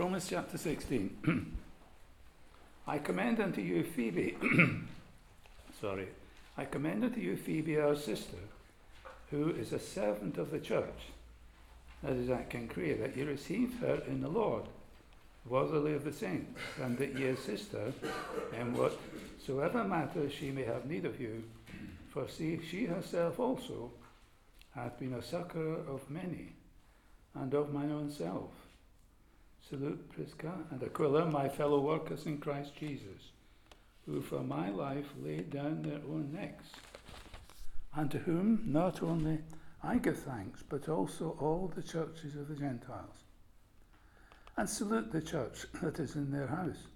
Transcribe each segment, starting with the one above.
Romans chapter 16. I commend unto you Phoebe, sorry, I commend unto you Phoebe, our sister, who is a servant of the church, that is at Cenchrea, that ye receive her in the Lord, worthily of the saints, and that ye assist her in whatsoever matter she may have need of you. For see, she herself also hath been a succourer of many, and of mine own self. Salute Prisca and Aquila, my fellow workers in Christ Jesus, who for my life laid down their own necks, and to whom not only I give thanks, but also all the churches of the Gentiles. And salute the church that is in their house.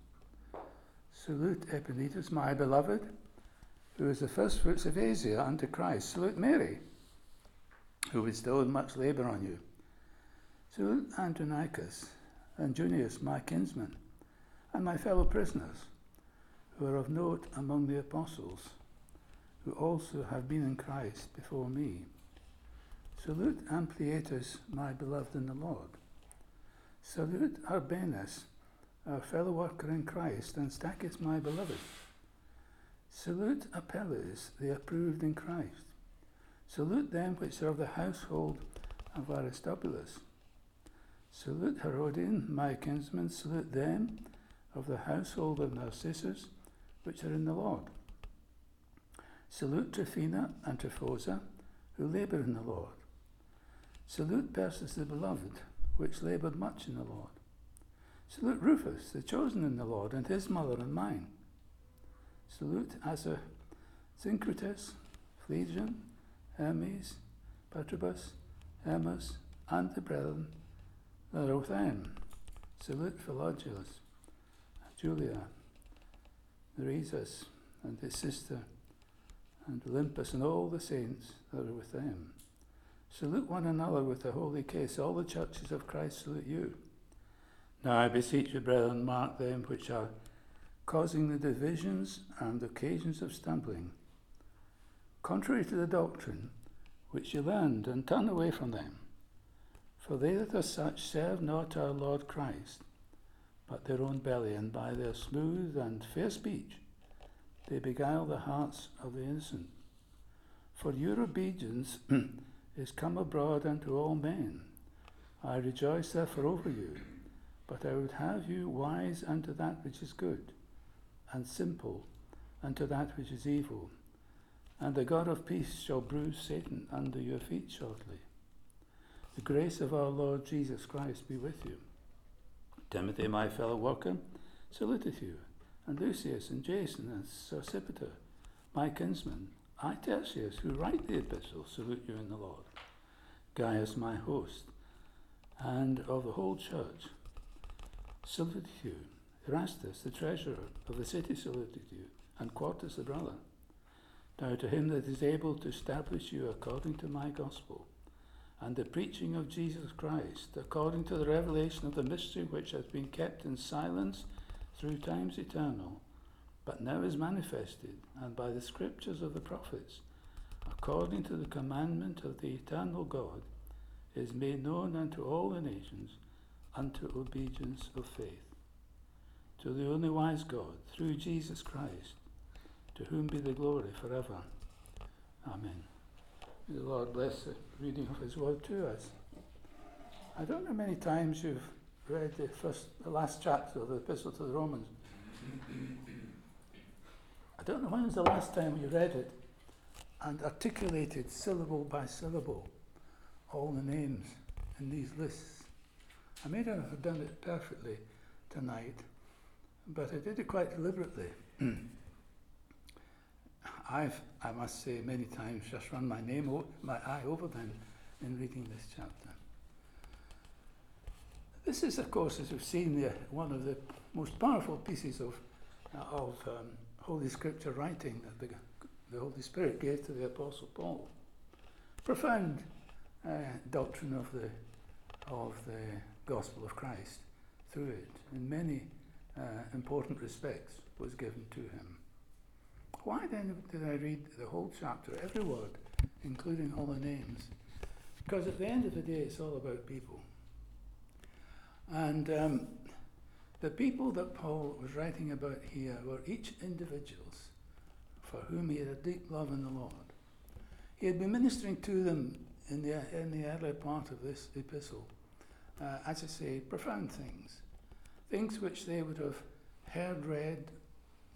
Salute Epaenetus, my beloved, who is the first fruits of Asia unto Christ. Salute Mary, who bestowed much labour on you. Salute Andronicus and Junias, my kinsman, and my fellow prisoners, who are of note among the apostles, who also have been in Christ before me. Salute Ampliatus, my beloved in the Lord. Salute Urbanus, our fellow worker in Christ, and Stachys, my beloved. Salute Apelles, the approved in Christ. Salute them which are of the household of Aristobulus. Salute Herodion, my kinsman, salute them of the household of Narcissus, which are in the Lord. Salute Tryphena and Tryphosa, who labour in the Lord. Salute Persis the beloved, which laboured much in the Lord. Salute Rufus, the chosen in the Lord, and his mother and mine. Salute Asa, Syncritus, Phlegon, Hermes, Patrobas, Hermas, and the brethren that are with them. Salute Philologus, Julia, Nereus, and his sister, and Olympas, and all the saints that are with them. Salute one another with a holy kiss. All the churches of Christ salute you. Now I beseech you, brethren, mark them which are causing the divisions and occasions of stumbling, contrary to the doctrine which you learned, and turn away from them. For they that are such serve not our Lord Christ, but their own belly, and by their smooth and fair speech they beguile the hearts of the innocent. For your obedience is come abroad unto all men. I rejoice therefore over you, but I would have you wise unto that which is good, and simple unto that which is evil. And the God of peace shall bruise Satan under your feet shortly. The grace of our Lord Jesus Christ be with you. Timothy, my fellow worker, saluteth you, and Lucius and Jason and Sosipater, my kinsmen. I, Tertius, who write the epistle, salute you in the Lord. Gaius, my host, and of the whole church, saluteth you. Erastus, the treasurer of the city, saluteth you, and Quartus, the brother. Now to him that is able to establish you according to my gospel, and the preaching of Jesus Christ, according to the revelation of the mystery which has been kept in silence through times eternal, but now is manifested, and by the scriptures of the prophets, according to the commandment of the eternal God, is made known unto all the nations, unto obedience of faith. To the only wise God, through Jesus Christ, to whom be the glory forever. Amen. May the Lord bless the reading of His word to us. I don't know many times you've read the first, the last chapter of the Epistle to the Romans. I don't know when was the last time you read it and articulated syllable by syllable all the names in these lists. I may not have done it perfectly tonight, but I did it quite deliberately. I've, I must say, many times just run my name, o- my eye over them in reading this chapter. This is, of course, as we've seen, the, one of the most powerful pieces of, uh, of um, Holy Scripture writing that the, the Holy Spirit gave to the Apostle Paul. Profound uh, doctrine of the, of the gospel of Christ through it, in many uh, important respects, was given to him. Why then did I read the whole chapter, every word, including all the names? Because at the end of the day, it's all about people. And um, The people that Paul was writing about here were each individuals for whom he had a deep love in the Lord. He had been ministering to them in the, in the early part of this epistle, uh, as I say, profound things. Things which they would have heard read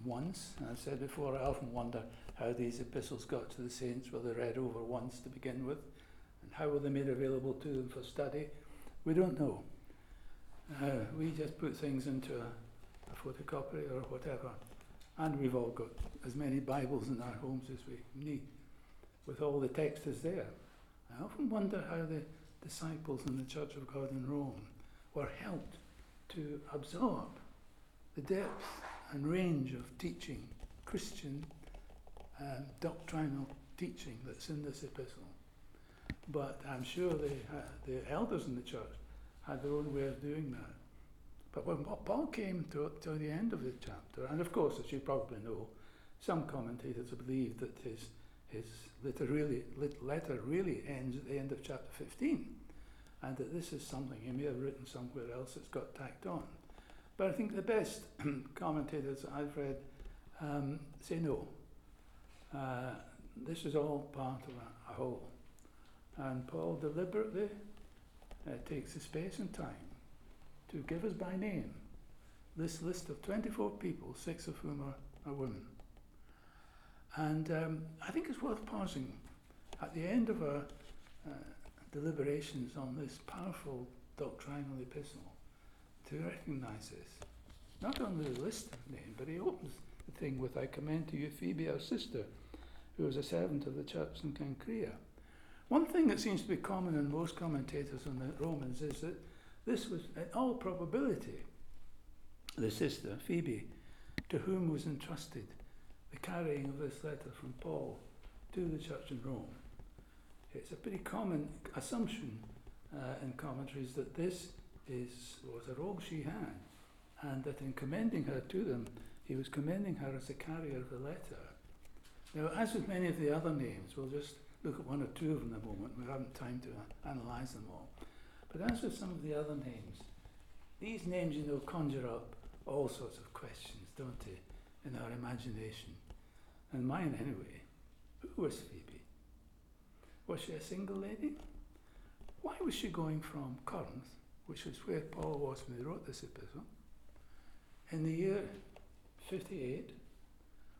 once. I've said before, I often wonder how these epistles got to the saints. Were they read over once to begin with? And how were they made available to them for study? We don't know. Uh, we just put things into a, a photocopy or whatever, and we've all got as many Bibles in our homes as we need, with all the text is there. I often wonder how the disciples in the Church of God in Rome were helped to absorb the depth and range of teaching, Christian um, doctrinal teaching that's in this epistle. But I'm sure the, uh, the elders in the church had their own way of doing that. But when Paul came to, to the end of the chapter, and of course, as you probably know, some commentators believe that his, his letter, really, letter really ends at the end of chapter 15, and that this is something he may have written somewhere else that's got tacked on. But I think the best commentators I've read um, say no. Uh, this is all part of a, a whole. And Paul deliberately uh, takes the space and time to give us by name this list of 24 people, six of whom are, are women. And um, I think it's worth pausing at the end of our uh, deliberations on this powerful doctrinal epistle to recognize this. Not only the list of names, but he opens the thing with I commend to you Phoebe, our sister, who is a servant of the church in Cenchrea. One thing that seems to be common in most commentators on the Romans is that this was, in all probability, the sister, Phoebe, to whom was entrusted the carrying of this letter from Paul to the church in Rome. It's a pretty common assumption uh, in commentaries that this is, was a role she had, and that in commending her to them, he was commending her as the carrier of the letter. Now, as with many of the other names, we'll just look at one or two of them in a moment. We haven't time to analyse them all. But as with some of the other names, these names, you know, conjure up all sorts of questions, don't they, in our imagination? And mine, anyway. Who was Phoebe? Was she a single lady? Why was she going from Corinth, which was where Paul was when he wrote this epistle, in the year 58?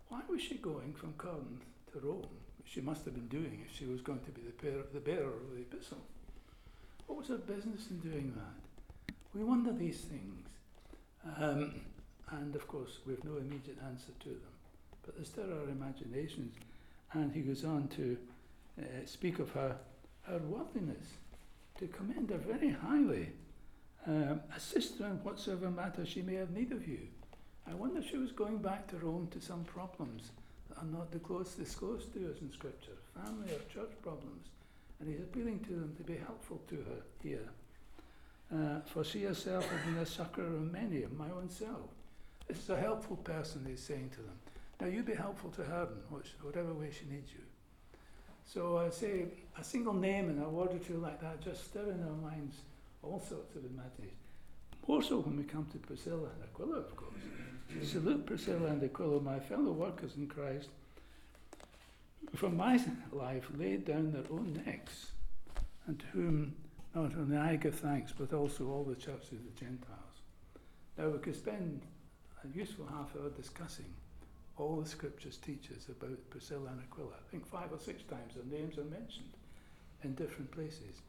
Why was she going from Corinth to Rome? she must have been doing if she was going to be the, bearer, the bearer of the epistle. What was her business in doing that? We wonder these things. Um, and of course, we have no immediate answer to them. But they stir our imaginations. And he goes on to uh, speak of her, her worthiness, to commend her very highly. Um, a sister in whatsoever matter she may have need of you. I wonder if she was going back to Rome to some problems that are not disclosed, disclosed to us in Scripture, family or church problems. And he's appealing to them to be helpful to her here. Uh, for she herself has been a succor of many, of my own self. This is a helpful person, he's saying to them. Now you be helpful to her in whatever way she needs you. So I say a single name and a word or two like that just stir in our minds all sorts of imagination. More so when we come to Priscilla and Aquila, of course. Salute Priscilla and Aquila, my fellow workers in Christ, for my life laid down their own necks, and to whom not only I give thanks, but also all the churches of the Gentiles. Now we could spend a useful half hour discussing all the scriptures teach us about Priscilla and Aquila. I think five or six times their names are mentioned in different places.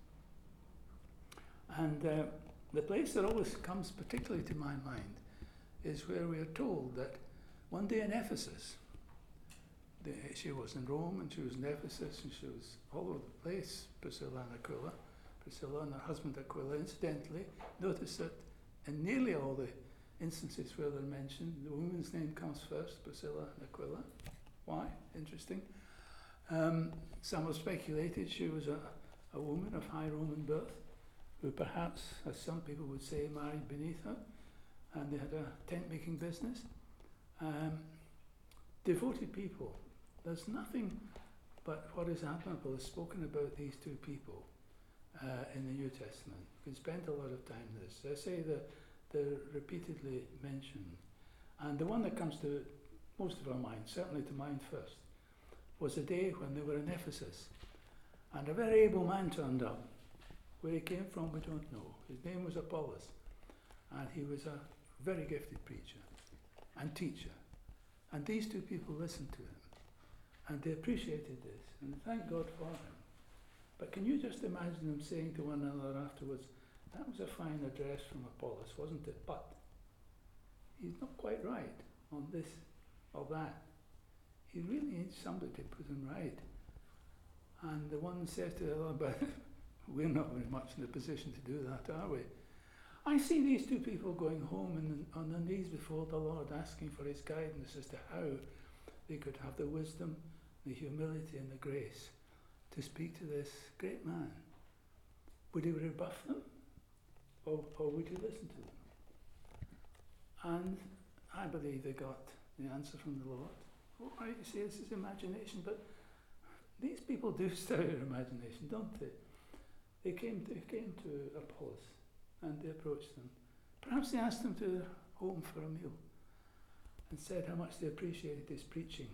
And uh, the place that always comes particularly to my mind is where we are told that one day in Ephesus, the, she was in Rome and she was in Ephesus and she was all over the place, Priscilla and Aquila. Priscilla and her husband Aquila, incidentally, notice that in nearly all the instances where they're mentioned, the woman's name comes first, Priscilla and Aquila. Why? Interesting. Um, some have speculated she was a, a woman of high Roman birth who perhaps, as some people would say, married beneath her and they had a tent making business. Um, devoted people. There's nothing but what is admirable is spoken about these two people uh, in the New Testament. You can spend a lot of time on this. I say that they're repeatedly mentioned. And the one that comes to most of our minds, certainly to mind first, was the day when they were in Ephesus. And a very able man turned up. Where he came from, we don't know. His name was Apollos. And he was a very gifted preacher and teacher. And these two people listened to him. And they appreciated this. And thank God for him. But can you just imagine them saying to one another afterwards, that was a fine address from Apollos, wasn't it? But he's not quite right on this or that. He really needs somebody to put him right. And the one says to the other, but we're not very much in a position to do that, are we? I see these two people going home and on their knees before the Lord, asking for His guidance as to how they could have the wisdom, the humility, and the grace to speak to this great man. Would he rebuff them? Or, or would he listen to them? And I believe they got the answer from the Lord. Oh, right, you say this is imagination, but these people do stir your imagination, don't they? They came to, came to Apollos and they approached them. Perhaps they asked him to their home for a meal and said how much they appreciated his preaching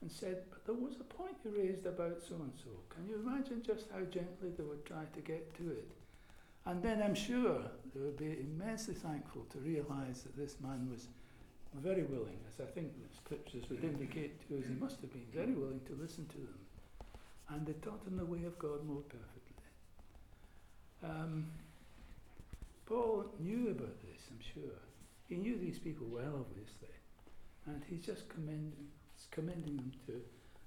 and said, but there was a point you raised about so and so. Can you imagine just how gently they would try to get to it? And then I'm sure they would be immensely thankful to realize that this man was very willing, as I think the scriptures would indicate to us, he must have been very willing to listen to them. And they taught him the way of God more perfectly. Um, Paul knew about this, I'm sure. He knew these people well, obviously. And he's just commending, commending them to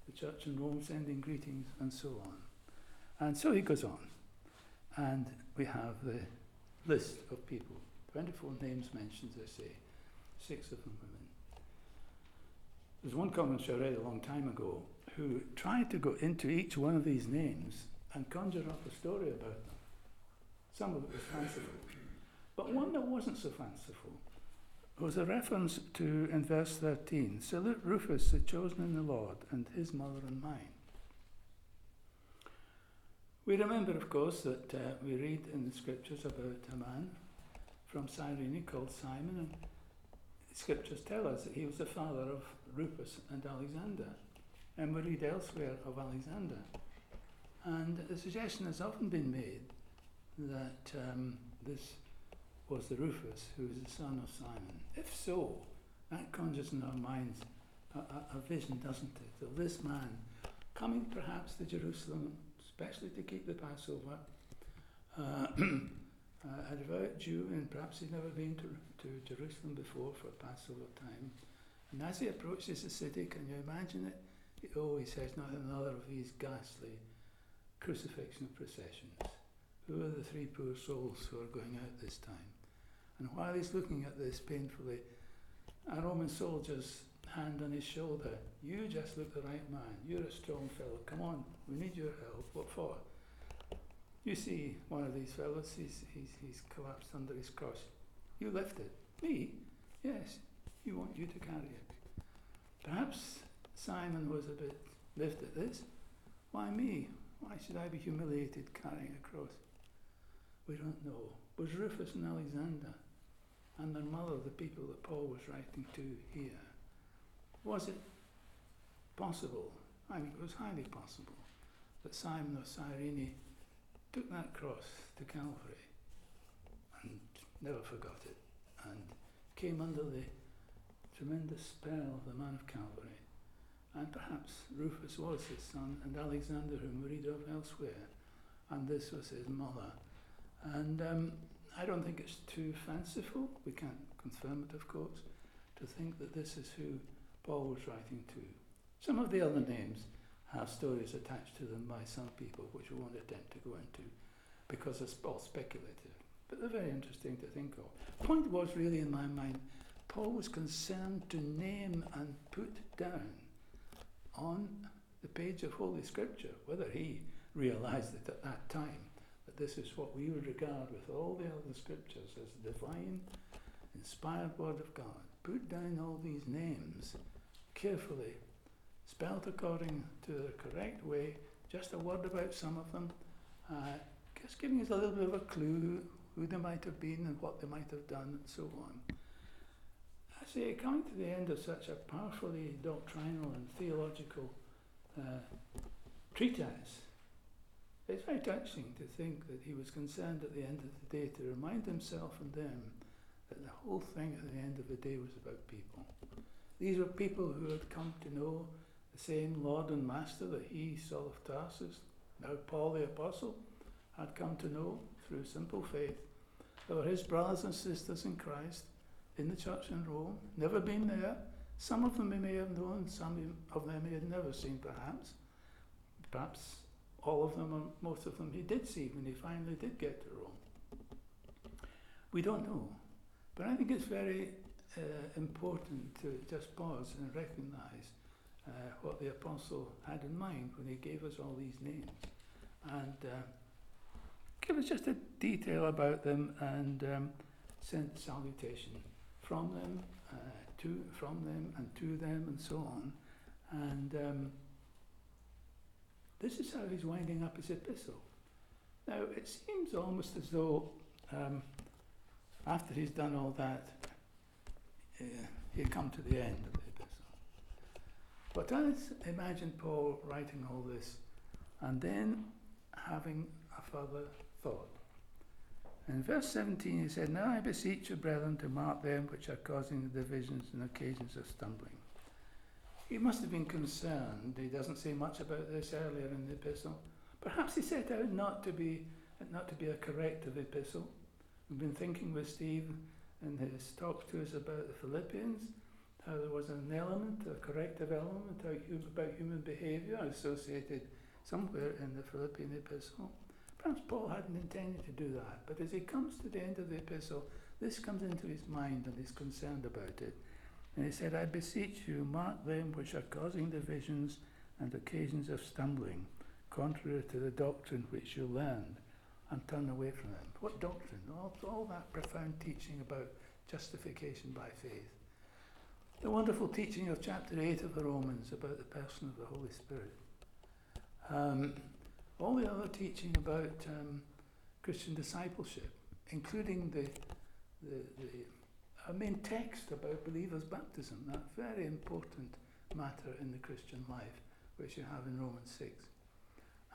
the church in Rome, sending greetings and so on. And so he goes on. And we have the list of people 24 names mentioned, I say, six of them women. There's one commentator I read a long time ago who tried to go into each one of these names and conjure up a story about them. Some of it was fanciful. But one that wasn't so fanciful was a reference to, in verse 13, Salute Rufus, the chosen in the Lord, and his mother and mine. We remember, of course, that uh, we read in the scriptures about a man from Cyrene called Simon, and scriptures tell us that he was the father of Rufus and Alexander. And we read elsewhere of Alexander. And the suggestion has often been made that um, this was the Rufus who was the son of Simon. If so, that conjures in our minds a, a, a vision, doesn't it, of this man coming perhaps to Jerusalem especially to keep the Passover. Uh, uh, a devout Jew, and perhaps he'd never been to, to Jerusalem before for Passover time. And as he approaches the city, can you imagine it? Oh, he says, not another of these ghastly crucifixion processions. Who are the three poor souls who are going out this time? And while he's looking at this painfully, a Roman soldier's hand on his shoulder. You just look the right man. You're a strong fellow. Come on, we need your help. What for? You see one of these fellows, he's, he's, he's collapsed under his cross. You lift it. Me? Yes. You want you to carry it. Perhaps Simon was a bit lift at this. Why me? Why should I be humiliated carrying a cross? We don't know. Was Rufus and Alexander and their mother the people that Paul was writing to here? Was it possible? I think it was highly possible that Simon of Cyrene took that cross to Calvary and never forgot it and came under the tremendous spell of the man of Calvary. And perhaps Rufus was his son, and Alexander, whom we read of elsewhere, and this was his mother. And um, I don't think it's too fanciful, we can't confirm it, of course, to think that this is who Paul was writing to. Some of the other names have stories attached to them by some people, which we won't attempt to go into, because it's all speculative. But they're very interesting to think of. Point was really in my mind, Paul was concerned to name and put down on the page of Holy Scripture, whether he realized it at that time, that this is what we would regard with all the other scriptures as the divine, inspired word of God. Put down all these names carefully, spelt according to the correct way, just a word about some of them, uh, just giving us a little bit of a clue who they might have been and what they might have done and so on. I say, coming to the end of such a powerfully doctrinal and theological uh, treatise, it's very touching to think that he was concerned at the end of the day to remind himself and them that the whole thing at the end of the day was about people. These were people who had come to know the same Lord and Master that he, Saul of Tarsus, now Paul the Apostle, had come to know through simple faith. They were his brothers and sisters in Christ in the church in Rome, never been there. Some of them he may have known, some of them he had never seen, perhaps. Perhaps all of them, or most of them, he did see when he finally did get to Rome. We don't know. But I think it's very uh, important to just pause and recognize uh, what the apostle had in mind when he gave us all these names. And uh, give us just a detail about them and um, sent salutation from them, uh, to, from them, and to them, and so on. And um, this is how he's winding up his epistle. Now, it seems almost as though um, after he's done all that, uh, he'd come to the end of the epistle. But I imagine Paul writing all this and then having a further thought. In verse 17 he said, Now I beseech you, brethren, to mark them which are causing the divisions and occasions of stumbling he must have been concerned. He doesn't say much about this earlier in the epistle. Perhaps he set out not to be not to be a corrective epistle. We've been thinking with Steve in his talk to us about the Philippians, how there was an element, a corrective element about human behaviour associated somewhere in the Philippian epistle. Perhaps Paul hadn't intended to do that, but as he comes to the end of the epistle, this comes into his mind and he's concerned about it. And he said, I beseech you, mark them which are causing divisions and occasions of stumbling, contrary to the doctrine which you learned, and turn away from them. What doctrine? All, all that profound teaching about justification by faith. The wonderful teaching of chapter 8 of the Romans about the person of the Holy Spirit. Um, all the other teaching about um, Christian discipleship, including the, the, the a main text about believers' baptism, that very important matter in the Christian life, which you have in Romans 6.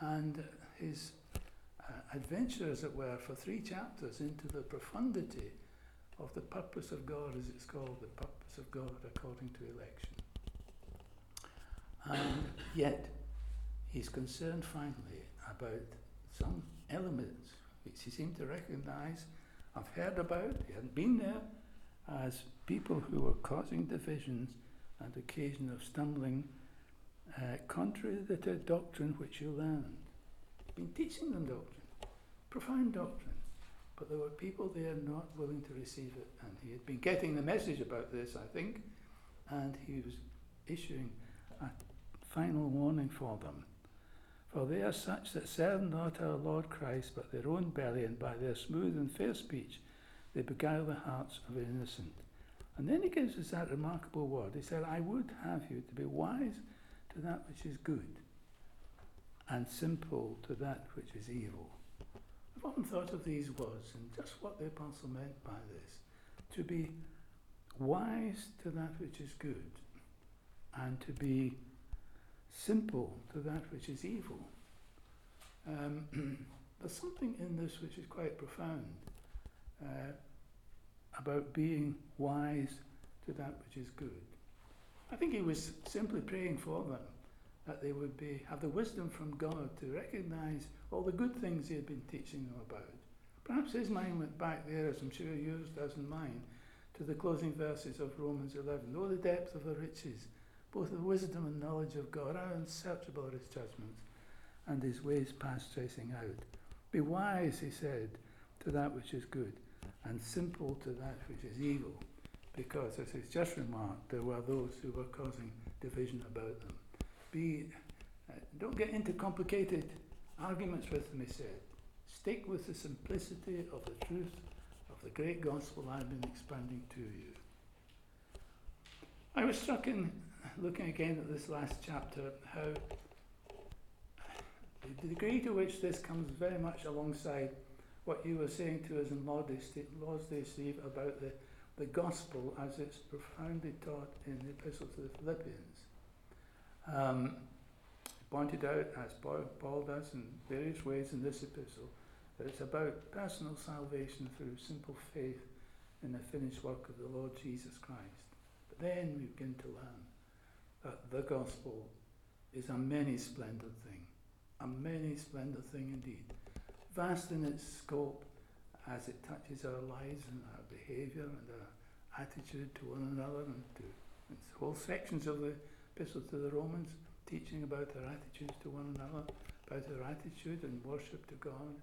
And his uh, adventure, as it were, for three chapters into the profundity of the purpose of God, as it's called, the purpose of God according to election. And yet, he's concerned finally about some elements which he seemed to recognize, I've heard about, he hadn't been there, as people who were causing divisions and occasion of stumbling, uh, contrary to the doctrine which you learned. Been teaching them doctrine, profound doctrine, but there were people there not willing to receive it, and he had been getting the message about this, I think, and he was issuing a final warning for them. For they are such that serve not our Lord Christ, but their own belly, and by their smooth and fair speech they beguile the hearts of the innocent. And then he gives us that remarkable word. He said, I would have you to be wise to that which is good and simple to that which is evil. I've often thought of these words and just what the apostle meant by this. To be wise to that which is good and to be simple to that which is evil. Um, there's something in this which is quite profound. Uh, about being wise to that which is good. I think he was simply praying for them that they would be have the wisdom from God to recognize all the good things he had been teaching them about. Perhaps his mind went back there, as I'm sure yours does in mine, to the closing verses of Romans 11. Oh, the depth of the riches, both the wisdom and knowledge of God, how unsearchable are his judgments, and his ways past tracing out. Be wise, he said, to that which is good and simple to that which is evil, because, as is just remarked, there were those who were causing division about them. Be, uh, don't get into complicated arguments with them, he said. Stick with the simplicity of the truth of the great gospel I've been expounding to you. I was struck in looking again at this last chapter how the degree to which this comes very much alongside what you were saying to us in Lord's Day, Steve, about the, the gospel as it's profoundly taught in the Epistle to the Philippians. Um, pointed out, as Paul does in various ways in this epistle, that it's about personal salvation through simple faith in the finished work of the Lord Jesus Christ. But then we begin to learn that the gospel is a many splendid thing, a many splendid thing indeed, vast in its scope as it touches our lives and our behaviour and our attitude to one another and to and whole sections of the epistle to the Romans teaching about our attitudes to one another, about our attitude and worship to God,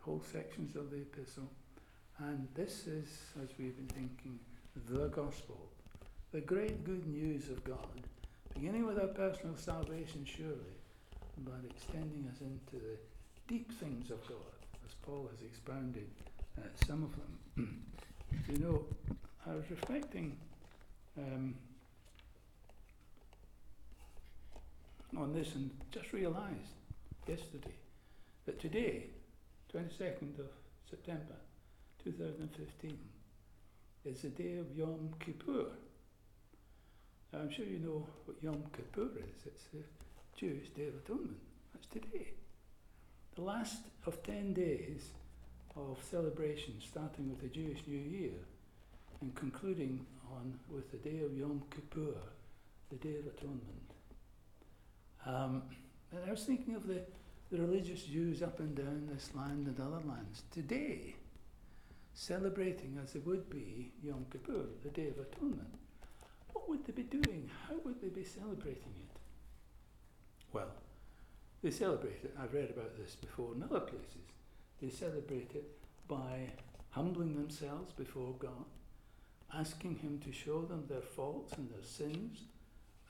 whole sections of the epistle. And this is, as we've been thinking, the gospel, the great good news of God, beginning with our personal salvation, surely, but extending us into the deep things of God, as Paul has expounded uh, some of them. you know, I was reflecting um, on this and just realised yesterday that today, 22nd of September 2015, is the day of Yom Kippur. Now, I'm sure you know what Yom Kippur is. It's the Jewish Day of Atonement. That's today. The last of 10 days of celebration, starting with the Jewish New Year and concluding on with the day of Yom Kippur, the Day of Atonement. Um, and I was thinking of the, the religious Jews up and down this land and other lands today, celebrating as it would be Yom Kippur, the Day of Atonement. What would they be doing? How would they be celebrating it? Well, they celebrate it, I've read about this before in other places. They celebrate it by humbling themselves before God, asking Him to show them their faults and their sins,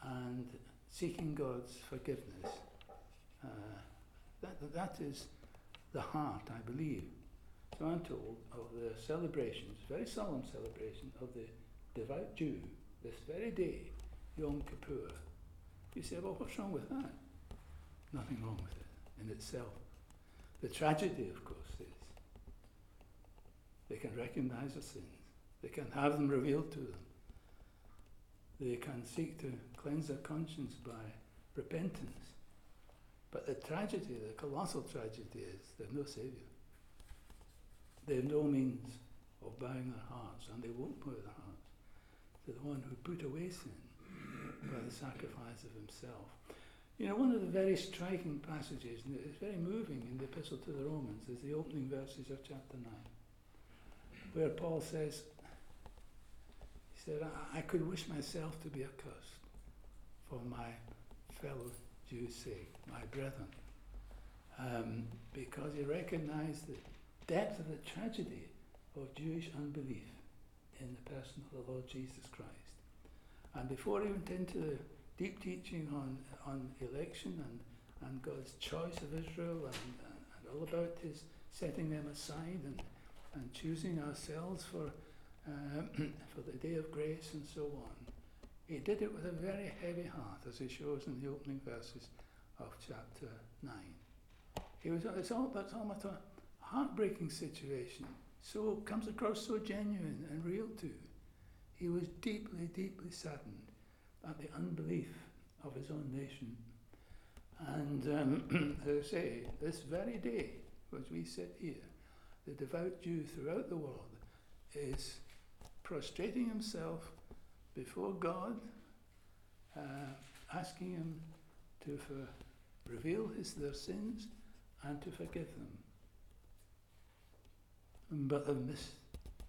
and seeking God's forgiveness. Uh, that, that is the heart, I believe. So I'm told of the celebrations, very solemn celebration of the devout Jew, this very day, Yom Kippur. You say, well, what's wrong with that? Nothing wrong with it in itself. The tragedy, of course, is they can recognize their sins. They can have them revealed to them. They can seek to cleanse their conscience by repentance. But the tragedy, the colossal tragedy is there's no Saviour. They have no means of bowing their hearts, and they won't bow their hearts to the one who put away sin by the sacrifice of himself. You know, one of the very striking passages, and it's very moving in the Epistle to the Romans, is the opening verses of chapter 9, where Paul says, he said, I, I could wish myself to be accursed for my fellow Jews' sake, my brethren, um, because he recognized the depth of the tragedy of Jewish unbelief in the person of the Lord Jesus Christ. And before he went into the deep teaching on, on election and, and God's choice of Israel and, and, and all about his setting them aside and, and choosing ourselves for uh, for the day of grace and so on. He did it with a very heavy heart, as he shows in the opening verses of chapter 9. He was, it's all, that's almost a heartbreaking situation. So comes across so genuine and real too. He was deeply, deeply saddened at the unbelief of his own nation. And um, as I say, this very day, as we sit here, the devout Jew throughout the world is prostrating himself before God, uh, asking Him to for, reveal his, their sins and to forgive them. But they've missed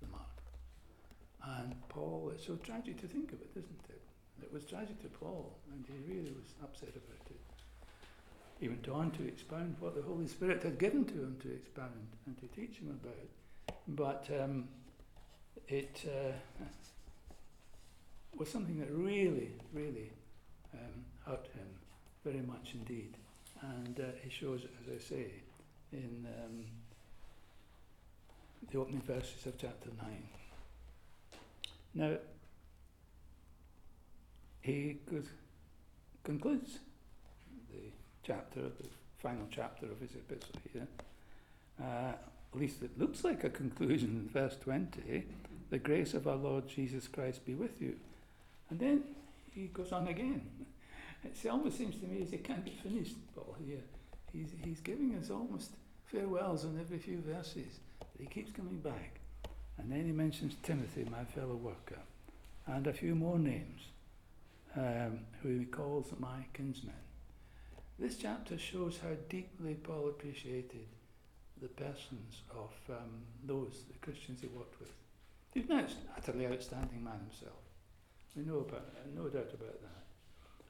the mark. And Paul, it's so tragic to think of it, isn't it? It was tragic to Paul, and he really was upset about it. He went on to expound what the Holy Spirit had given to him to expound and to teach him about. But um, it uh, was something that really, really um, hurt him very much indeed. And uh, he shows it, as I say, in um, the opening verses of chapter 9. Now, he concludes the chapter, the final chapter of his epistle here, uh, at least it looks like a conclusion in verse 20 the grace of our Lord Jesus Christ be with you. And then he goes on again. It almost seems to me as he can't be finished, Paul, here. He's, he's giving us almost farewells on every few verses. But he keeps coming back. And then he mentions Timothy, my fellow worker, and a few more names um, who he calls my kinsmen. This chapter shows how deeply Paul appreciated the persons of um, those, the Christians he worked with. He's an utterly outstanding man himself. We know about, no doubt about that.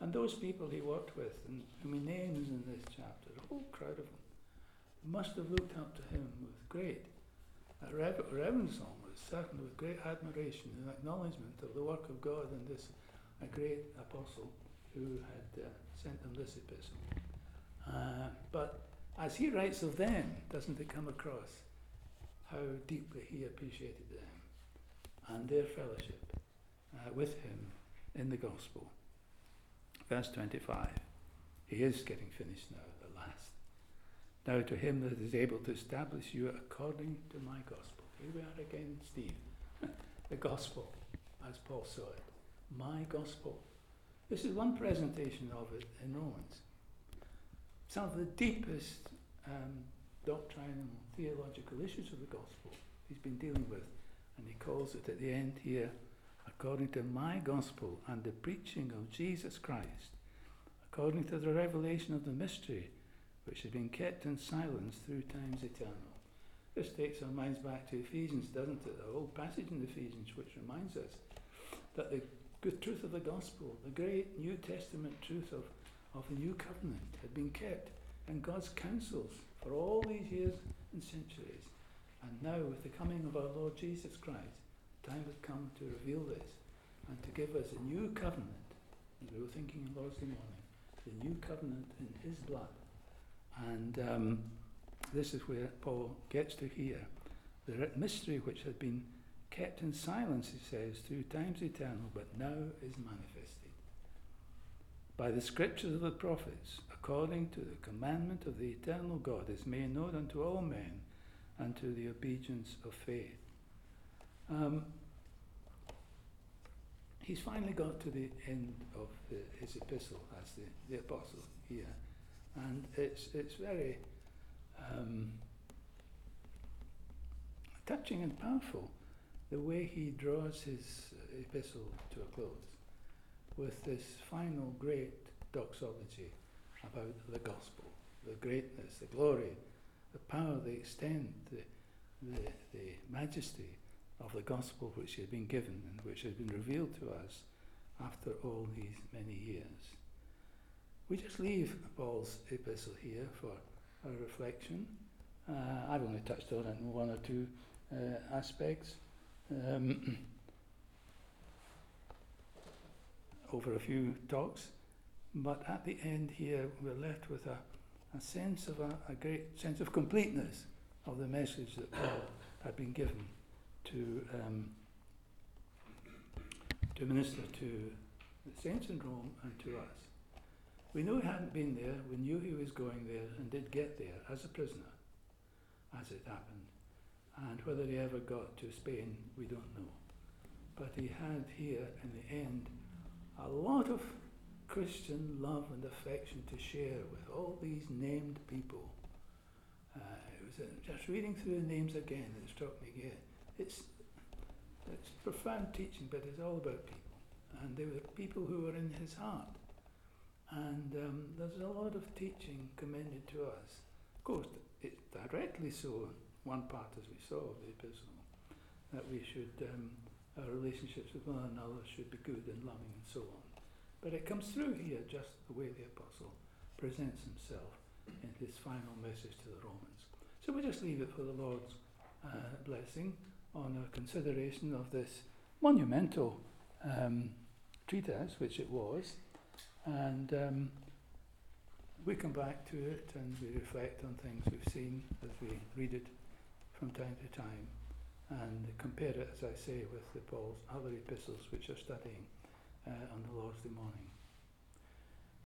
And those people he worked with, and whom he names in this chapter, a whole crowd of them, must have looked up to him with great rever- reverence almost, certainly with great admiration and acknowledgement of the work of God in this a great apostle who had uh, sent them this epistle. Uh, but as he writes of them, doesn't it come across how deeply he appreciated them and their fellowship uh, with him in the gospel? Verse 25. He is getting finished now, at last. Now to him that is able to establish you according to my gospel. Here we are again, Steve. the gospel, as Paul saw it my gospel. This is one presentation of it in Romans. Some of the deepest um, doctrinal theological issues of the gospel he's been dealing with, and he calls it at the end here, according to my gospel and the preaching of Jesus Christ, according to the revelation of the mystery which has been kept in silence through times eternal. This takes our minds back to Ephesians, doesn't it? The whole passage in Ephesians, which reminds us that the good truth of the gospel, the great New Testament truth of, of the new covenant had been kept in God's counsels for all these years and centuries. And now, with the coming of our Lord Jesus Christ, time had come to reveal this and to give us a new covenant. As we were thinking in Lord's morning, the new covenant in His blood. And um, this is where Paul gets to here the mystery which had been kept in silence, he says, through times eternal, but now is manifested. By the scriptures of the prophets, according to the commandment of the eternal God, is made known unto all men and to the obedience of faith. Um, he's finally got to the end of the, his epistle as the, the apostle here, and it's, it's very um, touching and powerful the way he draws his epistle to a close with this final great doxology about the gospel, the greatness, the glory, the power, the extent, the, the, the majesty of the gospel which had been given and which has been revealed to us after all these many years. We just leave Paul's epistle here for our reflection. Uh, I've only touched on it in one or two uh, aspects um, over a few talks. But at the end here, we're left with a, a sense of a, a great sense of completeness of the message that Paul had been given to um, to minister to the saints in Rome and to us. We knew he hadn't been there. We knew he was going there and did get there as a prisoner, as it happened. And whether he ever got to Spain, we don't know. But he had here, in the end, a lot of Christian love and affection to share with all these named people. Uh, it was uh, just reading through the names again that struck me again. It's, it's profound teaching, but it's all about people. And they were people who were in his heart. And um, there's a lot of teaching commended to us. Of course, it's directly so one part, as we saw, of the epistle, that we should, um, our relationships with one another should be good and loving and so on. But it comes through here just the way the apostle presents himself in his final message to the Romans. So we just leave it for the Lord's uh, blessing on our consideration of this monumental um, treatise, which it was, and um, we come back to it and we reflect on things we've seen as we read it from time to time and compare it, as I say, with the Paul's other epistles which are studying uh, on the Lord's Day morning.